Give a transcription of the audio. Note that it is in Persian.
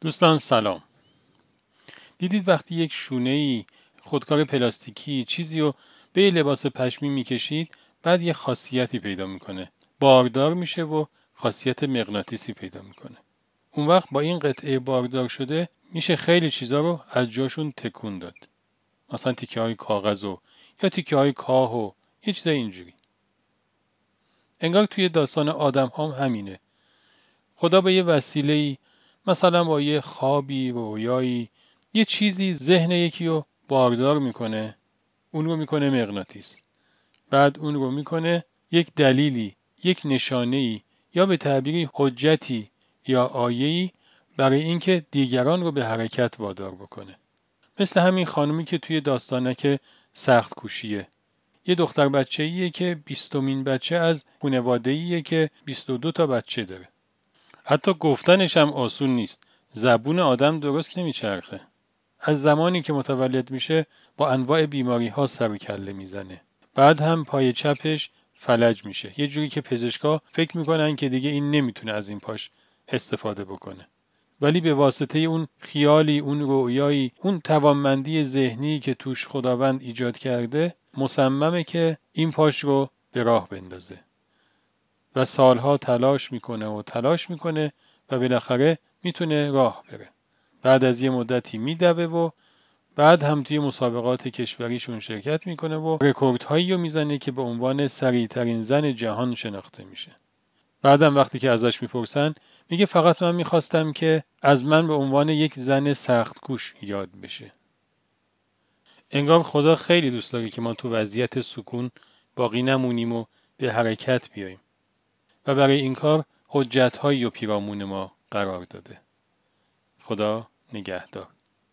دوستان سلام. دیدید وقتی یک شونه ای خودکار پلاستیکی چیزی رو به لباس پشمی می‌کشید بعد یه خاصیتی پیدا می‌کنه. باردار میشه و خاصیت مغناطیسی پیدا می‌کنه. اون وقت با این قطعه باردار شده میشه خیلی چیزا رو از جاشون تکون داد. مثلا تیکه های کاغذ و یا تیکه های کاه و یه چیز اینجوری. انگار توی داستان آدم هم همینه. خدا به یه وسیله مثلا با یه خوابی رویایی یه چیزی ذهن یکی رو باردار می‌کنه اون رو می‌کنه مغناطیس. بعد اون رو می‌کنه یک دلیلی یک نشانه یا به تعبیری حجتی یا آیه‌ای برای اینکه دیگران رو به حرکت وادار بکنه. مثل همین خانمی که توی داستانک سخت کوشیه یه دختر بچه ایه که بیستمین بچه از خانواده ایه که 22 تا بچه داره. حتی گفتنش هم آسون نیست. زبون آدم درست نمیچرخه. از زمانی که متولد میشه با انواع بیماری ها سر و کله می‌زنه. بعد هم پای چپش فلج میشه. یه جوری که پزشکا فکر می‌کنن که دیگه این نمی‌تونه از این پاش استفاده بکنه. ولی به واسطه اون خیالی اون رویایی اون توانمندی ذهنی که توش خداوند ایجاد کرده مصممه که این پاش رو به راه بندازه. و سالها تلاش می‌کنه و تلاش می‌کنه و بالاخره می‌تونه راه بره. بعد از یه مدتی میدوه و بعد هم توی مسابقات کشوریشون شرکت می‌کنه و رکوردهایی رو می‌زنه که به عنوان سریعترین زن جهان شناخته میشه. بعدم وقتی که ازش می‌پرسن میگه فقط من می‌خواستم که از من به عنوان یک زن سخت کوش یاد بشه. انگار خدا خیلی دوست داره که ما تو وضعیت سکون باقی نمونیم و به حرکت بیاییم. و برای این کار حجت و پیرامون ما قرار داده. خدا نگهدار.